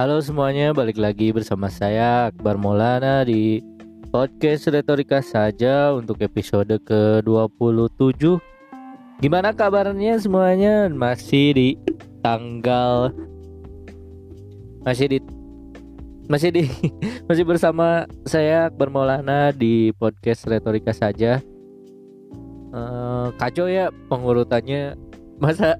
Halo semuanya, balik lagi bersama saya Akbar Maulana di podcast Retorika saja untuk episode ke-27. Gimana kabarnya semuanya? Masih di tanggal masih di masih di masih bersama saya Akbar Maulana di podcast Retorika saja. Uh, kacau ya pengurutannya masa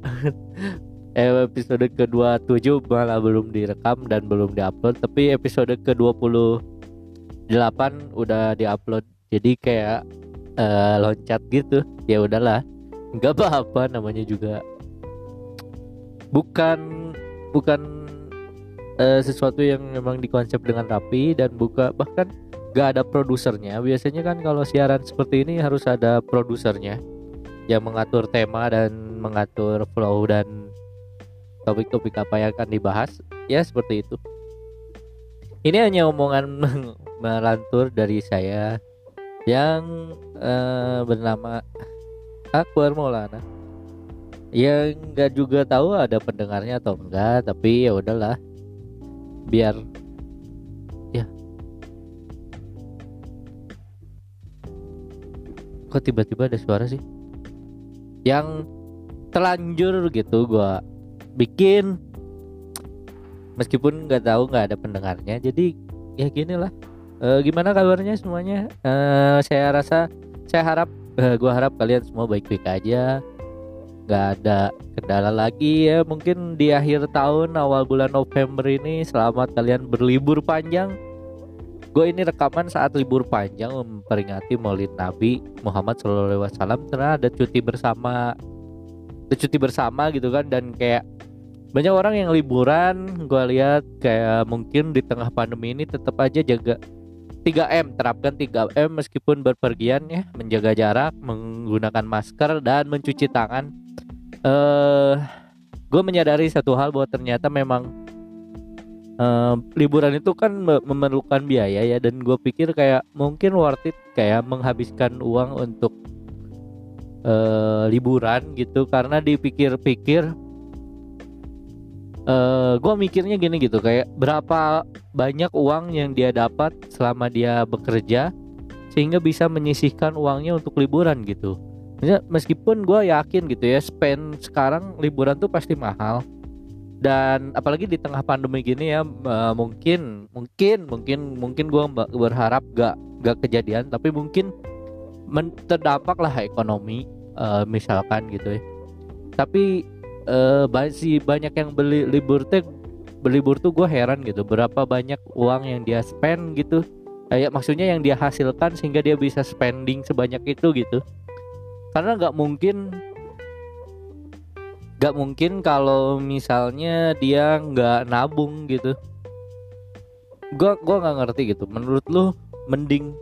episode ke-27 malah belum direkam dan belum diupload tapi episode ke-28 udah diupload. Jadi kayak uh, loncat gitu. Ya udahlah nggak apa-apa namanya juga. Bukan bukan uh, sesuatu yang memang dikonsep dengan rapi dan buka bahkan gak ada produsernya. Biasanya kan kalau siaran seperti ini harus ada produsernya yang mengatur tema dan mengatur flow dan topik-topik apa yang akan dibahas. Ya seperti itu. Ini hanya omongan melantur dari saya yang uh, bernama Akbar Maulana. Yang nggak juga tahu ada pendengarnya atau enggak tapi ya udahlah. Biar ya. Kok tiba-tiba ada suara sih? Yang terlanjur gitu gua bikin. Meskipun nggak tahu nggak ada pendengarnya. Jadi ya gini lah. E, gimana kabarnya semuanya? E, saya rasa saya harap e, gua harap kalian semua baik-baik aja. Nggak ada kendala lagi ya. Mungkin di akhir tahun awal bulan November ini selamat kalian berlibur panjang. Gue ini rekaman saat libur panjang memperingati Maulid Nabi Muhammad SAW karena ada cuti bersama cuti bersama gitu kan dan kayak banyak orang yang liburan gue lihat kayak mungkin di tengah pandemi ini tetap aja jaga 3M terapkan 3M meskipun berpergian ya menjaga jarak menggunakan masker dan mencuci tangan. Eh uh, gue menyadari satu hal bahwa ternyata memang uh, liburan itu kan memerlukan biaya ya dan gue pikir kayak mungkin worth it kayak menghabiskan uang untuk uh, liburan gitu karena dipikir-pikir uh, eh, gue mikirnya gini gitu kayak berapa banyak uang yang dia dapat selama dia bekerja sehingga bisa menyisihkan uangnya untuk liburan gitu. Meskipun gue yakin gitu ya spend sekarang liburan tuh pasti mahal dan apalagi di tengah pandemi gini ya uh, mungkin mungkin mungkin mungkin gue berharap gak gak kejadian tapi mungkin terdampak lah ekonomi uh, misalkan gitu ya. Tapi uh, masih banyak yang beli libur teh berlibur tuh gue heran gitu berapa banyak uang yang dia spend gitu. Kayak maksudnya yang dia hasilkan sehingga dia bisa spending sebanyak itu gitu. Karena nggak mungkin nggak mungkin kalau misalnya dia nggak nabung gitu. Gue gua nggak ngerti gitu. Menurut lu mending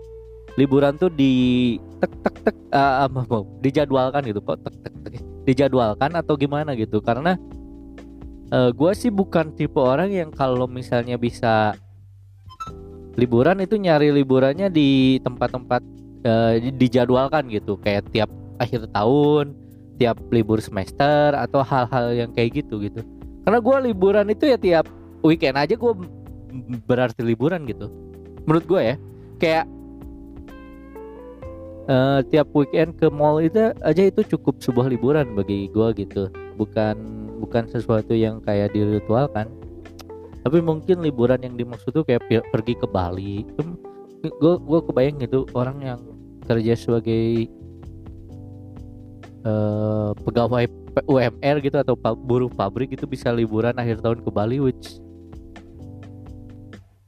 liburan tuh di tek tek tek uh, uh, mau dijadwalkan gitu kok tek tek tek. Dijadwalkan atau gimana gitu? Karena uh, eh, gue sih bukan tipe orang yang kalau misalnya bisa liburan itu nyari liburannya di tempat-tempat uh, dijadwalkan gitu. Kayak tiap akhir tahun tiap libur semester atau hal-hal yang kayak gitu gitu. Karena gue liburan itu ya tiap weekend aja gue berarti liburan gitu. Menurut gue ya. Kayak uh, tiap weekend ke mall itu aja itu cukup sebuah liburan bagi gue gitu. Bukan bukan sesuatu yang kayak diritualkan tapi mungkin liburan yang dimaksud tuh kayak pergi ke Bali. Gue gue kebayang gitu orang yang kerja sebagai uh, pegawai UMR gitu atau buruh pabrik itu bisa liburan akhir tahun ke Bali which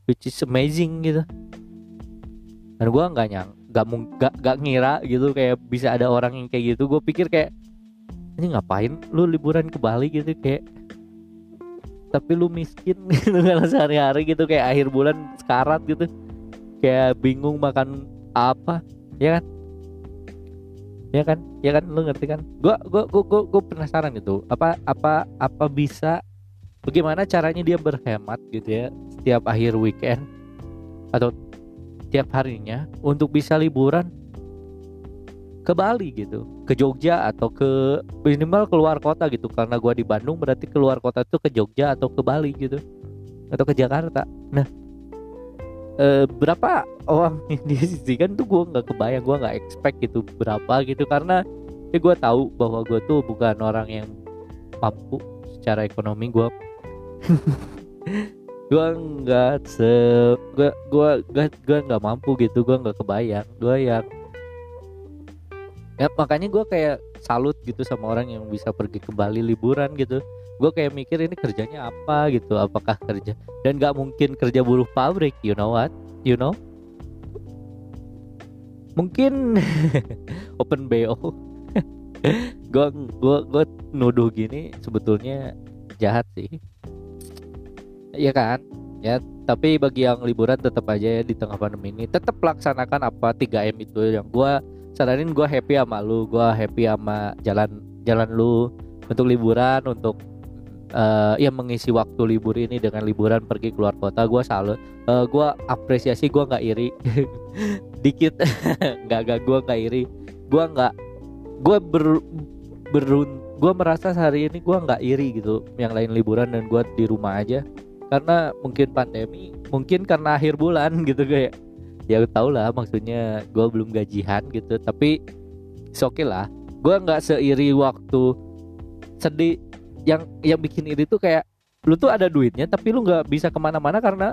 which is amazing gitu. Dan gue nggak nyang gak gak, gak ngira gitu kayak bisa ada orang yang kayak gitu. Gue pikir kayak ini ngapain lu liburan ke Bali gitu? Kayak tapi lu miskin gitu kan sehari-hari gitu kayak akhir bulan sekarat gitu. Kayak bingung makan apa. Ya kan? Ya kan? Ya kan? Lu ngerti kan? Gua gua gua gua, gua penasaran gitu. Apa apa apa bisa bagaimana caranya dia berhemat gitu ya setiap akhir weekend? Atau tiap harinya untuk bisa liburan ke Bali gitu, ke Jogja atau ke minimal keluar kota gitu. Karena gua di Bandung berarti keluar kota itu ke Jogja atau ke Bali gitu. atau ke Jakarta nah eh, berapa uang yang disisihkan tuh gue nggak kebayang gue nggak expect gitu berapa gitu karena ya gue tahu bahwa gue tuh bukan orang yang mampu secara ekonomi gue gue nggak se gue gue gue nggak mampu gitu gue nggak kebayang gue yang ya makanya gue kayak salut gitu sama orang yang bisa pergi ke Bali liburan gitu. Gue kayak mikir ini kerjanya apa gitu apakah kerja dan nggak mungkin kerja buruh pabrik you know what you know? Mungkin open bo gue gue gue nuduh gini sebetulnya jahat sih Iya kan? Ya tapi bagi yang liburan tetap aja ya di tengah pandemi ini tetap laksanakan apa 3M itu yang gue saranin gue happy sama lu gue happy sama jalan jalan lu untuk liburan untuk uh, ya mengisi waktu libur ini dengan liburan pergi keluar kota. Gue salut uh, gue apresiasi gue nggak iri. Dikit. Nggak nggak gue nggak iri. Gue nggak gue ber berun gue merasa hari ini gue nggak iri gitu yang lain liburan dan gue di rumah aja karena mungkin pandemi mungkin karena akhir bulan gitu kayak ya tau lah maksudnya gue belum gajian gitu. Tapi oke okay lah. Gue nggak seiri waktu sedih. Yang yang bikin iri tuh kayak lu tuh ada duitnya tapi lu nggak bisa ke mana-mana karena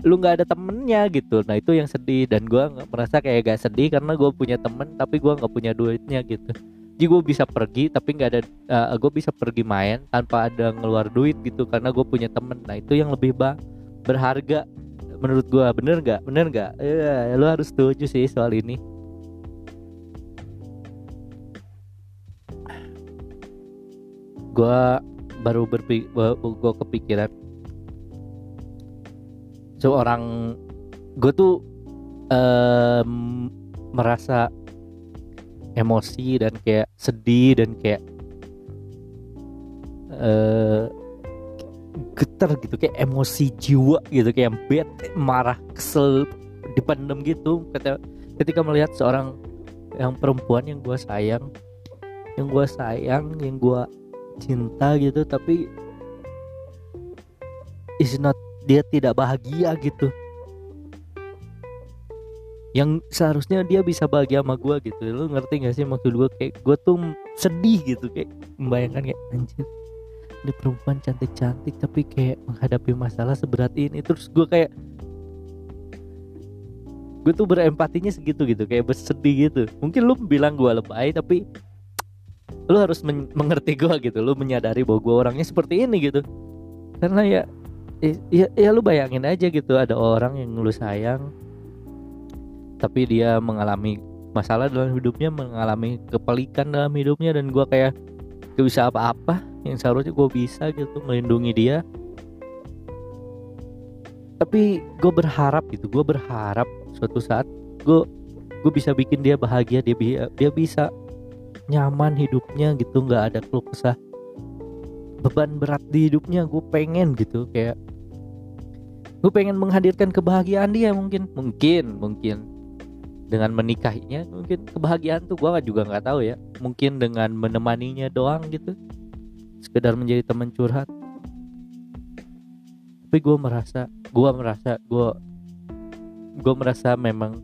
lu nggak ada temennya gitu. Nah itu yang sedih. Dan gue merasa kayak gak sedih karena gue punya temen tapi gue nggak punya duitnya gitu jadi gue bisa pergi tapi nggak ada uh, gue bisa pergi main tanpa ada ngeluar duit gitu karena gue punya temen. Nah itu yang lebih bang berharga. Menurut gue bener nggak? Bener nggak? Ya lu harus setuju sih soal ini. Gue baru berpikir gue kepikiran. Seorang gue tuh um, merasa emosi dan kayak sedih dan kayak uh, getar gitu kayak emosi jiwa gitu kayak bad marah kesel dipendem gitu. Ketika, ketika melihat seorang yang perempuan yang gue sayang yang gue sayang yang gue cinta gitu tapi is not dia tidak bahagia gitu yang seharusnya dia bisa bahagia sama gue gitu. Lu ngerti gak sih maksud gue kayak gue tuh sedih gitu kayak membayangkan kayak anjir ini perempuan cantik-cantik tapi kayak menghadapi masalah seberat ini. Terus gue kayak gue tuh berempatinya segitu gitu kayak bersedih gitu. Mungkin lu bilang gue lebay tapi lu harus men mengerti gue gitu. Lu menyadari bahwa gue orangnya seperti ini gitu. Karena ya ya, ya lu bayangin aja gitu ada orang yang lu sayang tapi dia mengalami masalah dalam hidupnya mengalami kepelikan dalam hidupnya dan gue kayak gak bisa apa-apa yang seharusnya gue bisa gitu melindungi dia. Tapi gue berharap gitu gue berharap suatu saat gue gue bisa bikin dia bahagia dia dia bisa nyaman hidupnya gitu nggak ada keluh kesah. Beban berat di hidupnya gue pengen gitu kayak gue pengen menghadirkan kebahagiaan dia mungkin. Mungkin mungkin dengan menikahinya mungkin kebahagiaan tuh gue juga nggak tahu ya. Mungkin dengan menemaninya doang gitu. Sekedar menjadi teman curhat. Tapi gue merasa gue merasa gue gue merasa memang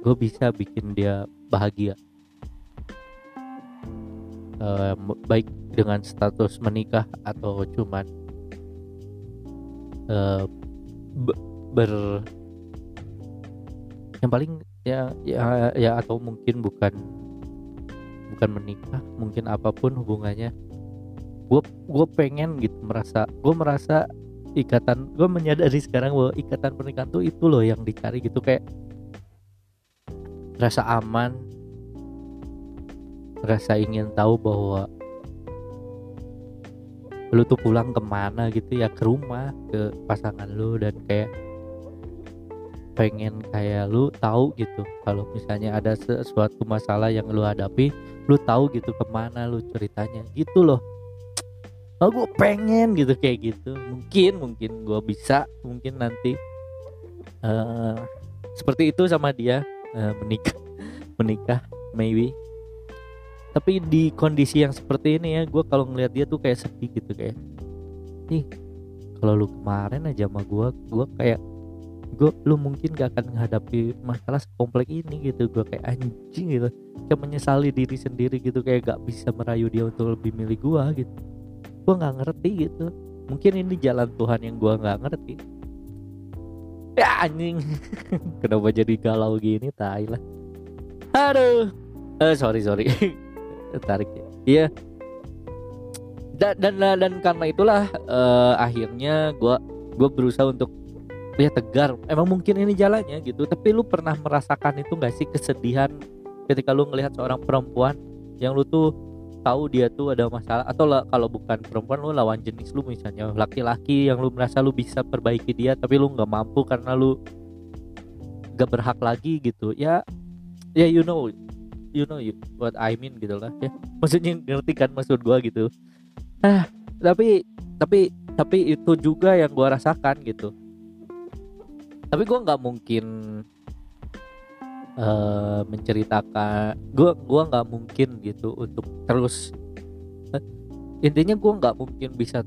gue bisa bikin dia bahagia. Baik dengan status menikah atau cuman ber yang paling ya ya ya atau mungkin bukan bukan menikah mungkin apa pun hubungannya. Gue gue pengen gitu merasa gue merasa ikatan gue menyadari sekarang bahwa ikatan pernikahan tuh itu loh yang dicari gitu kayak rasa aman rasa ingin tahu bahwa lu tuh pulang ke mana gitu ya ke rumah ke pasangan lu dan kayak pengen kayak lu tahu gitu. Kalau misalnya ada sesuatu masalah yang lu hadapi lu tahu gitu ke mana lu ceritanya. Gitu loh. Oh gue pengen gitu kayak gitu. Mungkin mungkin gue bisa mungkin nanti uh, seperti itu sama dia uh, menikah menikah maybe. Tapi di kondisi yang seperti ini ya gue kalau ngeliat dia tuh kayak sedih gitu kayak nih kalau lu kemarin aja sama gue gue kayak gue lu mungkin gak akan menghadapi masalah sekomplek ini gitu. Gue kayak anjing gitu. Kayak menyesali diri sendiri gitu. Kayak gak bisa merayu dia untuk lebih milih gue gitu. Gue nggak ngerti gitu. Mungkin ini jalan Tuhan yang gue nggak ngerti. Ya anjing. Kenapa jadi galau gini? Tai lah. Aduh. Eh sorry sorry. Tarik ya. Iya. Dan dan dan karena itulah uh, akhirnya gue gue berusaha untuk ya tegar. Emang mungkin ini jalannya gitu tapi lu pernah merasakan itu gak sih kesedihan ketika lu ngelihat seorang perempuan yang lu tuh tahu dia tuh ada masalah? Atau lah, kalau bukan perempuan lu lawan jenis lu misalnya laki-laki yang lu merasa lu bisa perbaiki dia tapi lu nggak mampu karena lu gak berhak lagi gitu. Ya ya you know you know you, what I mean gitu lah ya. Maksudnya ngerti kan maksud gua gitu. Ah tapi tapi tapi itu juga yang gua rasakan gitu tapi gue nggak mungkin uh, menceritakan gue gua nggak mungkin gitu untuk terus uh, intinya gue nggak mungkin bisa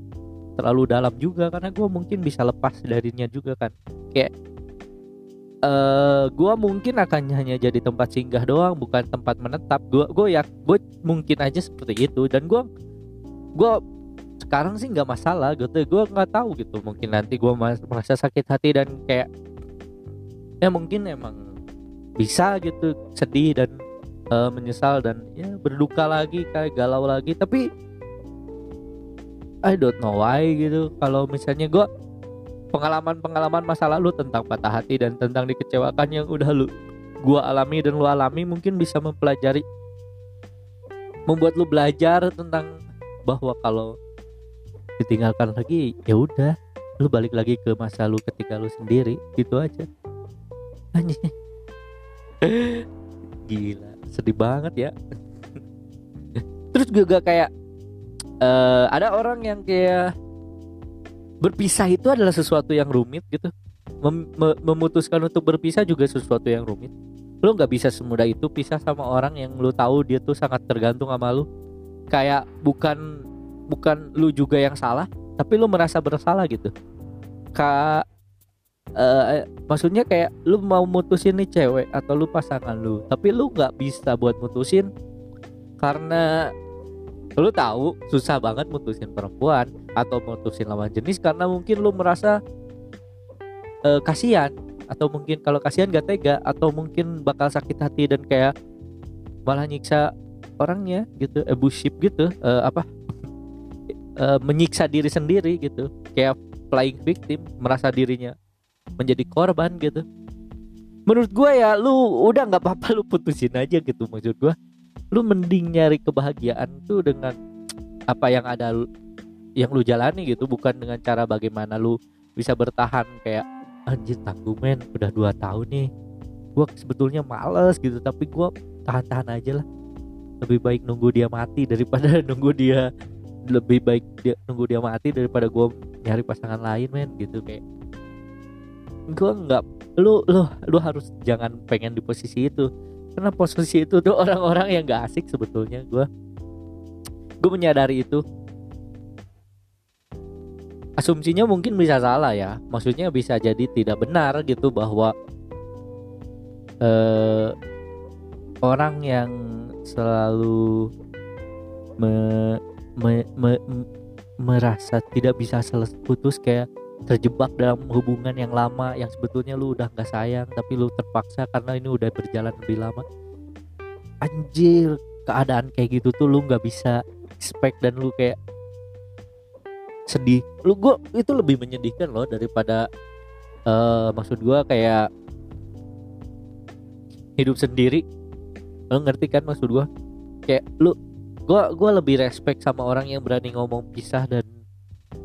terlalu dalam juga karena gue mungkin bisa lepas darinya juga kan. Kayak uh, eh, gue mungkin akan hanya jadi tempat singgah doang bukan tempat menetap. Gue gue ya gue mungkin aja seperti itu dan gue gue sekarang sih nggak masalah gitu. Gue nggak tahu gitu mungkin nanti gue merasa sakit hati dan kayak ya mungkin emang bisa gitu sedih dan uh, menyesal dan ya berduka lagi kayak galau lagi. Tapi I don't know why gitu. Kalau misalnya gue pengalaman-pengalaman masa lalu tentang patah hati dan tentang dikecewakan yang udah lu gua alami dan lu alami mungkin bisa mempelajari membuat lu belajar tentang bahwa kalau ditinggalkan lagi ya udah lu balik lagi ke masa lu ketika lu sendiri gitu aja anjing. Gila sedih banget ya. Terus juga kayak uh, ada orang yang kayak berpisah itu adalah sesuatu yang rumit gitu. Mem memutuskan untuk berpisah juga sesuatu yang rumit. Lo nggak bisa semudah itu pisah sama orang yang lo tahu dia tuh sangat tergantung sama lo. Kayak bukan bukan lu juga yang salah tapi lu merasa bersalah gitu. Kak uh, maksudnya kayak lu mau mutusin nih cewek atau lu pasangan lu tapi lu nggak bisa buat mutusin karena lu tahu susah banget mutusin perempuan atau mutusin lawan jenis karena mungkin lu merasa uh, kasihan atau mungkin kalau kasihan gak tega atau mungkin bakal sakit hati dan kayak malah nyiksa orangnya gitu abusive gitu uh, apa menyiksa diri sendiri gitu kayak playing victim merasa dirinya menjadi korban gitu. Menurut gue ya lu udah nggak apa-apa lu putusin aja gitu maksud gue lu mending nyari kebahagiaan tuh dengan apa yang ada yang lu jalani gitu bukan dengan cara bagaimana lu bisa bertahan kayak anjir tangguh men udah dua tahun nih gue sebetulnya males gitu. Tapi gue tahan-tahan aja lah. Lebih baik nunggu dia mati daripada nunggu dia lebih baik dia nunggu dia mati daripada gue nyari pasangan lain men gitu kayak gue nggak lu lu lu harus jangan pengen di posisi itu. Karena posisi itu tuh orang-orang yang gak asik sebetulnya gue gue menyadari itu. Asumsinya mungkin bisa salah ya. Maksudnya bisa jadi tidak benar gitu bahwa uh, orang yang selalu me, me, me, merasa tidak bisa selesai putus kayak terjebak dalam hubungan yang lama yang sebetulnya lu udah nggak sayang tapi lu terpaksa karena ini udah berjalan lebih lama. Anjir keadaan kayak gitu tuh lu nggak bisa expect dan lu kayak sedih. Lu gua itu lebih menyedihkan loh daripada uh, maksud gua kayak hidup sendiri. Lu ngerti kan maksud gua? Kayak lu gua gua lebih respect sama orang yang berani ngomong pisah dan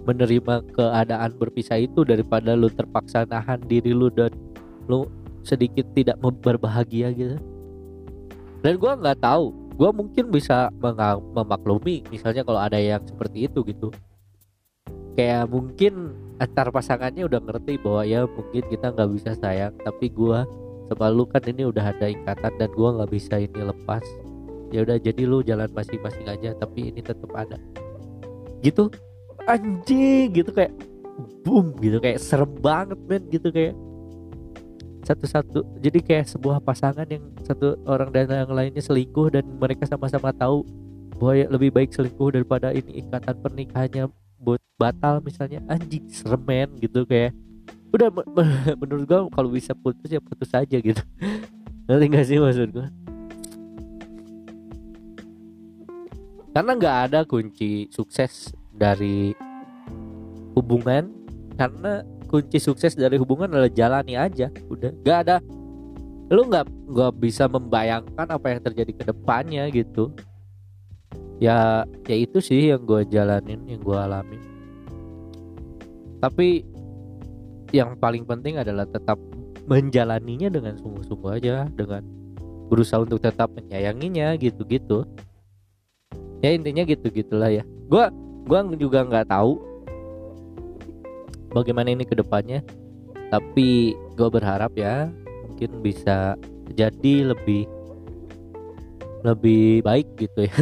menerima keadaan berpisah itu daripada lu terpaksa nahan diri lu dan lu sedikit tidak berbahagia gitu. Dan gue nggak tahu gue mungkin bisa memaklumi misalnya kalau ada yang seperti itu gitu. Kayak mungkin antar pasangannya udah ngerti bahwa ya mungkin kita nggak bisa sayang tapi gue sama lu kan ini udah ada ikatan dan gue nggak bisa ini lepas. Ya udah jadi lu jalan masing-masing aja tapi ini tetap ada. Gitu anjing gitu kayak boom gitu kayak serem banget men gitu kayak satu-satu. Jadi kayak sebuah pasangan yang satu orang dan yang lainnya selingkuh dan mereka sama-sama tahu bahwa ya lebih baik selingkuh daripada ini ikatan pernikahannya buat batal misalnya. Anjing seremen gitu kayak udah menurut gua kalau bisa putus ya putus aja gitu. Nanti gak sih maksud gua? Karena nggak ada kunci sukses dari hubungan karena kunci sukses dari hubungan adalah jalani aja udah. Gak ada lu nggak nggak bisa membayangkan apa yang terjadi ke depannya gitu. Ya ya itu sih yang gue jalanin yang gue alamin tapi yang paling penting adalah tetap menjalaninya dengan sungguh-sungguh aja dengan berusaha untuk tetap menyayanginya gitu-gitu. Ya intinya gitu gitulah ya. Gue gua juga nggak tahu bagaimana ini ke depannya tapi gue berharap ya mungkin bisa jadi lebih lebih baik gitu ya.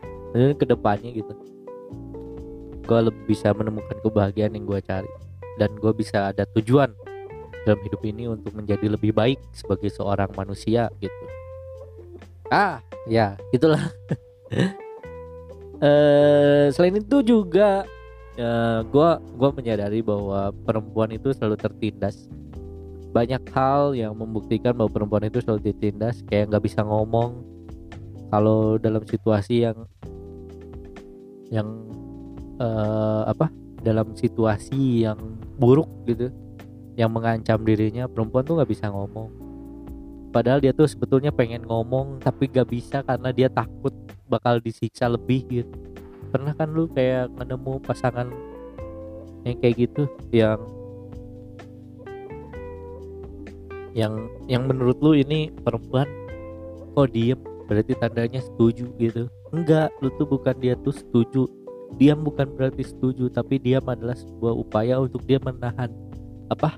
Ke depannya gitu. Gue lebih bisa menemukan kebahagiaan yang gue cari. Dan gue bisa ada tujuan dalam hidup ini untuk menjadi lebih baik sebagai seorang manusia gitu. Ah ya itulah eh selain itu juga ya gue gua menyadari bahwa perempuan itu selalu tertindas. Banyak hal yang membuktikan bahwa perempuan itu selalu ditindas kayak nggak bisa ngomong. Kalau dalam situasi yang yang uh, apa dalam situasi yang buruk gitu yang mengancam dirinya perempuan tuh nggak bisa ngomong. Padahal dia tuh sebetulnya pengen ngomong tapi gak bisa karena dia takut bakal disiksa lebih gitu. Pernah kan lu kayak nemu pasangan yang kayak gitu yang yang yang menurut lu ini perempuan kok diem? Berarti tandanya setuju gitu? Enggak lu tuh bukan dia tuh setuju. Diam bukan berarti setuju tapi diam adalah sebuah upaya untuk dia menahan apa?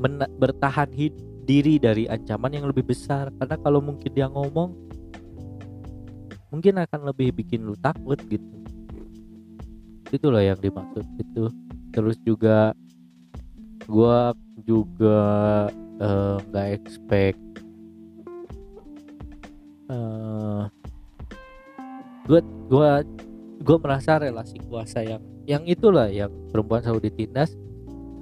Mena bertahan hid diri dari ancaman yang lebih besar. Karena kalau mungkin dia ngomong mungkin akan lebih bikin lu takut gitu. Itulah yang dimaksud itu terus juga gua juga eh, nggak uh, expect uh, gua gua gua merasa relasi kuasa yang yang itulah yang perempuan selalu ditindas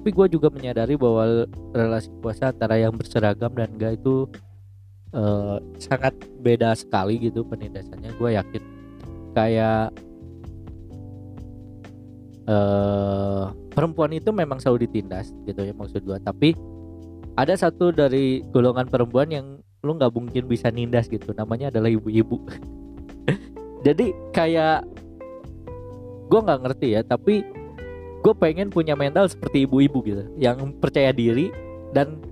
tapi gue juga menyadari bahwa relasi kuasa antara yang berseragam dan enggak itu uh, sangat beda sekali gitu penindasannya. Gue yakin kayak uh, perempuan itu memang selalu ditindas gitu ya maksud gue tapi ada satu dari golongan perempuan yang lu nggak mungkin bisa nindas gitu. Namanya adalah ibu-ibu. Jadi kayak gue nggak ngerti ya tapi gue pengen punya mental seperti ibu-ibu gitu. Yang percaya diri dan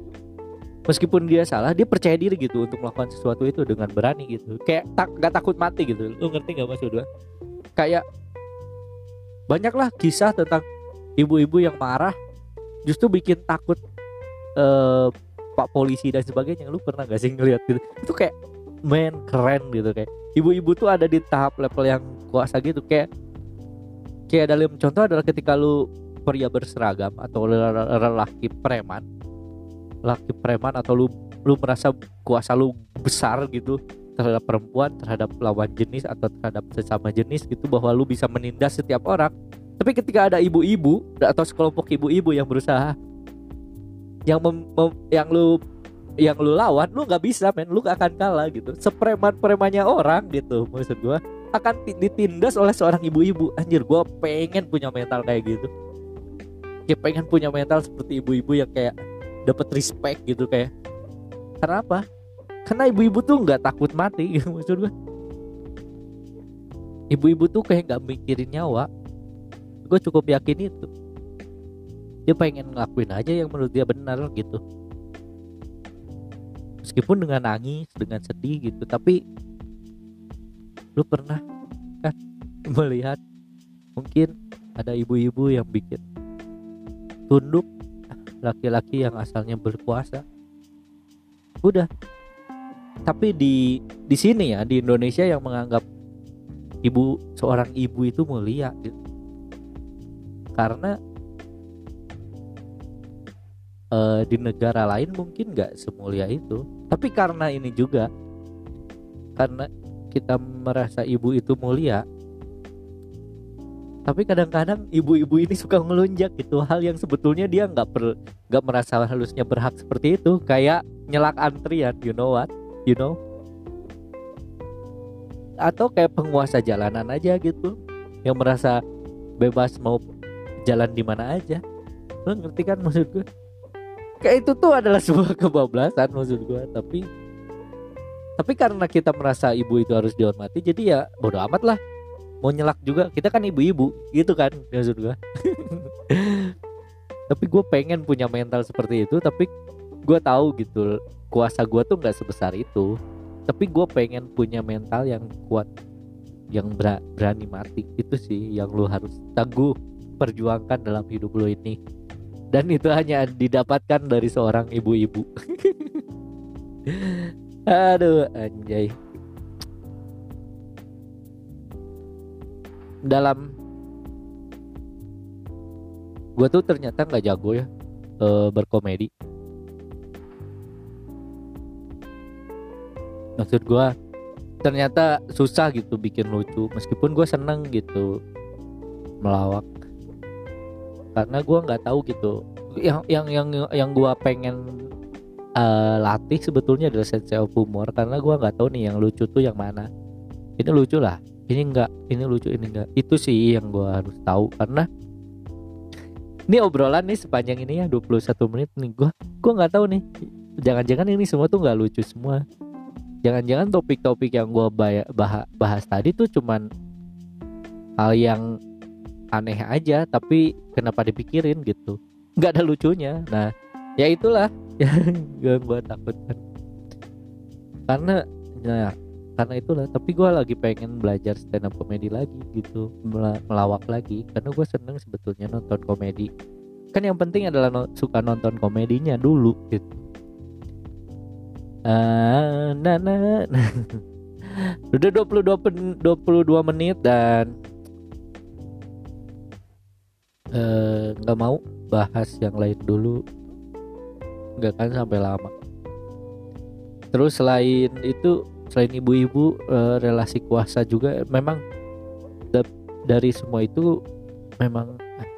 meskipun dia salah dia percaya diri gitu untuk melakukan sesuatu itu dengan berani gitu. Kayak tak gak takut mati gitu. Lu ngerti gak maksud gue kayak banyaklah kisah tentang ibu-ibu yang marah justru bikin takut uh, pak polisi dan sebagainya. Lu pernah gak sih ngeliat gitu? Itu kayak men keren gitu. Kayak ibu-ibu tuh ada di tahap level yang kuasa gitu. Kayak kayak dalam contoh adalah ketika lu pria berseragam atau lelaki preman laki preman atau lu lu merasa kuasa lu besar gitu terhadap perempuan, terhadap lawan jenis atau terhadap sesama jenis gitu bahwa lu bisa menindas setiap orang. Tapi ketika ada ibu-ibu atau sekelompok ibu-ibu yang berusaha yang mem, mem, yang lu yang lu lawan lu nggak bisa men. Lu gak akan kalah gitu. Sepreman premannya orang gitu maksud gua akan ditindas oleh seorang ibu-ibu. Anjir gua pengen punya mental kayak gitu. Kayak pengen punya mental seperti ibu-ibu yang kayak dapat respect gitu kayak karena apa karena ibu-ibu tuh nggak takut mati gitu maksud gue ibu-ibu tuh kayak nggak mikirin nyawa. Gue cukup yakin itu. Dia pengen ngelakuin aja yang menurut dia benar gitu. Meskipun dengan nangis dengan sedih gitu tapi lu pernah kan melihat mungkin ada ibu-ibu yang bikin tunduk laki-laki yang asalnya berkuasa. Udah. Tapi di di sini ya di Indonesia yang menganggap ibu seorang ibu itu mulia gitu. karena uh, di negara lain mungkin nggak semulia itu. Tapi karena ini juga karena kita merasa ibu itu mulia tapi kadang-kadang ibu-ibu ini suka ngelunjak gitu hal yang sebetulnya dia nggak per nggak merasa halusnya berhak seperti itu. Kayak nyelak antrian you know what? You know? Atau kayak penguasa jalanan aja gitu yang merasa bebas mau jalan di mana aja. Lo ngerti kan maksud gue kayak itu tuh adalah sebuah kebablasan maksud gue tapi tapi karena kita merasa ibu itu harus dihormati jadi ya bodo amat lah mau nyelak juga kita kan ibu-ibu gitu kan maksud gue tapi gue pengen punya mental seperti itu tapi gue tahu gitu kuasa gue tuh nggak sebesar itu. Tapi gue pengen punya mental yang kuat yang berani mati itu sih yang lu harus tangguh perjuangkan dalam hidup lu ini. Dan itu hanya didapatkan dari seorang ibu-ibu. Aduh anjay dalam gue tuh ternyata nggak jago ya e, berkomedi. Maksud gue ternyata susah gitu bikin lucu meskipun gue seneng gitu melawak. Karena gue nggak tahu gitu yang yang yang yang gue pengen uh, latih sebetulnya adalah sense of humor karena gue nggak tahu nih yang lucu tuh yang mana. Ini lucu lah ini enggak ini lucu ini enggak itu sih yang gue harus tahu karena ini obrolan nih sepanjang ini ya 21 menit nih. Gue gue nggak tahu nih. Jangan-jangan ini semua tuh nggak lucu semua. Jangan-jangan topik-topik yang gue bahas, bahas tadi tuh cuman hal yang aneh aja tapi kenapa dipikirin gitu? Nggak ada lucunya. Nah ya itulah yang gue takutkan. Karena ya karena itulah tapi gue lagi pengen belajar stand up comedy lagi gitu melawak lagi karena gue seneng sebetulnya nonton komedi. Kan yang penting adalah no, suka nonton komedinya dulu gitu. Uh, nah, nah, nah. udah 22 22 menit dan eh, nggak uh, mau bahas yang lain dulu. Nggak kan sampai lama. Terus selain itu selain ibu-ibu uh, relasi kuasa juga memang dari semua itu memang eh,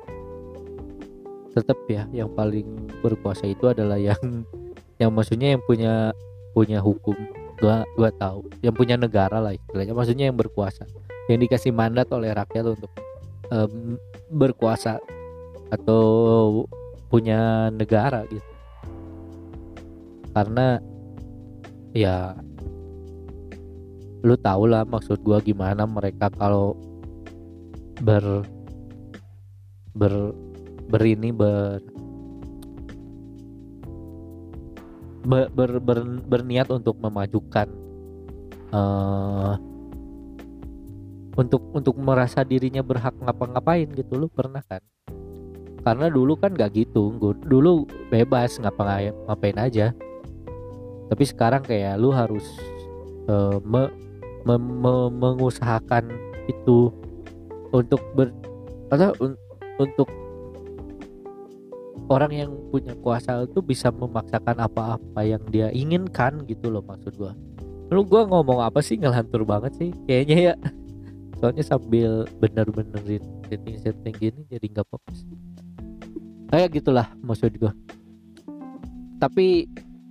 tetap ya yang paling berkuasa itu adalah yang yang maksudnya yang punya punya hukum gua gua tahu yang punya negara lah istilahnya maksudnya yang berkuasa. Yang dikasih mandat oleh rakyat untuk um, berkuasa atau punya negara gitu. Karena ya lu tau lah maksud gua gimana mereka kalau ber ber berini ber ber, ber, ber, berniat untuk memajukan uh, untuk untuk merasa dirinya berhak ngapa-ngapain gitu. Lu pernah kan? Karena dulu kan gak gitu gua, dulu bebas ngapa ngapain aja. Tapi sekarang kayak lu harus uh, me, me, me, mengusahakan itu untuk ber atau un, untuk orang yang punya kuasa itu bisa memaksakan apa-apa yang dia inginkan gitu loh maksud gua. Lu gua ngomong apa sih ngelantur banget sih kayaknya ya. Soalnya sambil bener-benerin setting-setting gini jadi nggak fokus. Kayak gitulah maksud gua. Tapi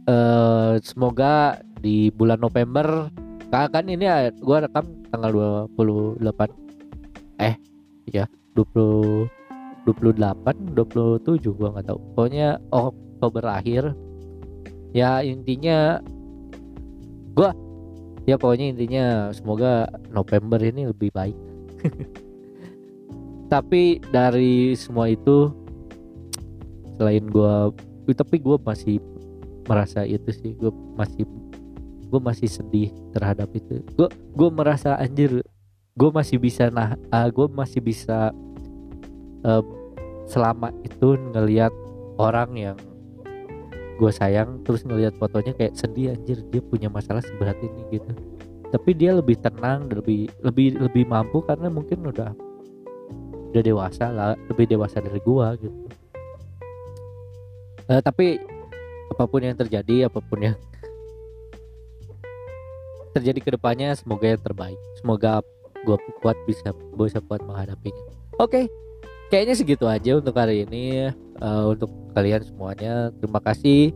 uh, semoga di bulan November kan ini ya gua rekam tanggal 28 eh ya 20 28 27 gua nggak tahu. Pokoknya Oktober akhir. Ya intinya gua ya pokoknya intinya semoga November ini lebih baik. Tapi dari semua itu selain gua tapi gue masih merasa itu sih gue masih gue masih sedih terhadap itu. Gue gue merasa anjir gue masih bisa nah uh, ah, gue masih bisa uh, selama itu ngelihat orang yang gue sayang terus ngelihat fotonya kayak sedih anjir dia punya masalah seberat ini gitu. Tapi dia lebih tenang lebih lebih lebih mampu karena mungkin udah udah dewasa lah lebih dewasa dari gue gitu. Eh, tapi apa pun yang terjadi apa pun yang terjadi ke depannya semoga yang terbaik. Semoga gue kuat bisa bisa kuat menghadapinya. Oke kayaknya segitu aja untuk hari ini. Eh, untuk kalian semuanya terima kasih.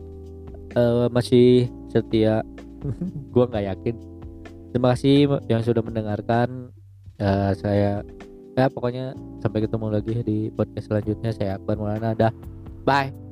Eh, masih setia. Gue nggak yakin. Terima kasih yang sudah mendengarkan. Eh, saya ya pokoknya sampai ketemu lagi di podcast selanjutnya. Saya Akbar Maulana dah. Bye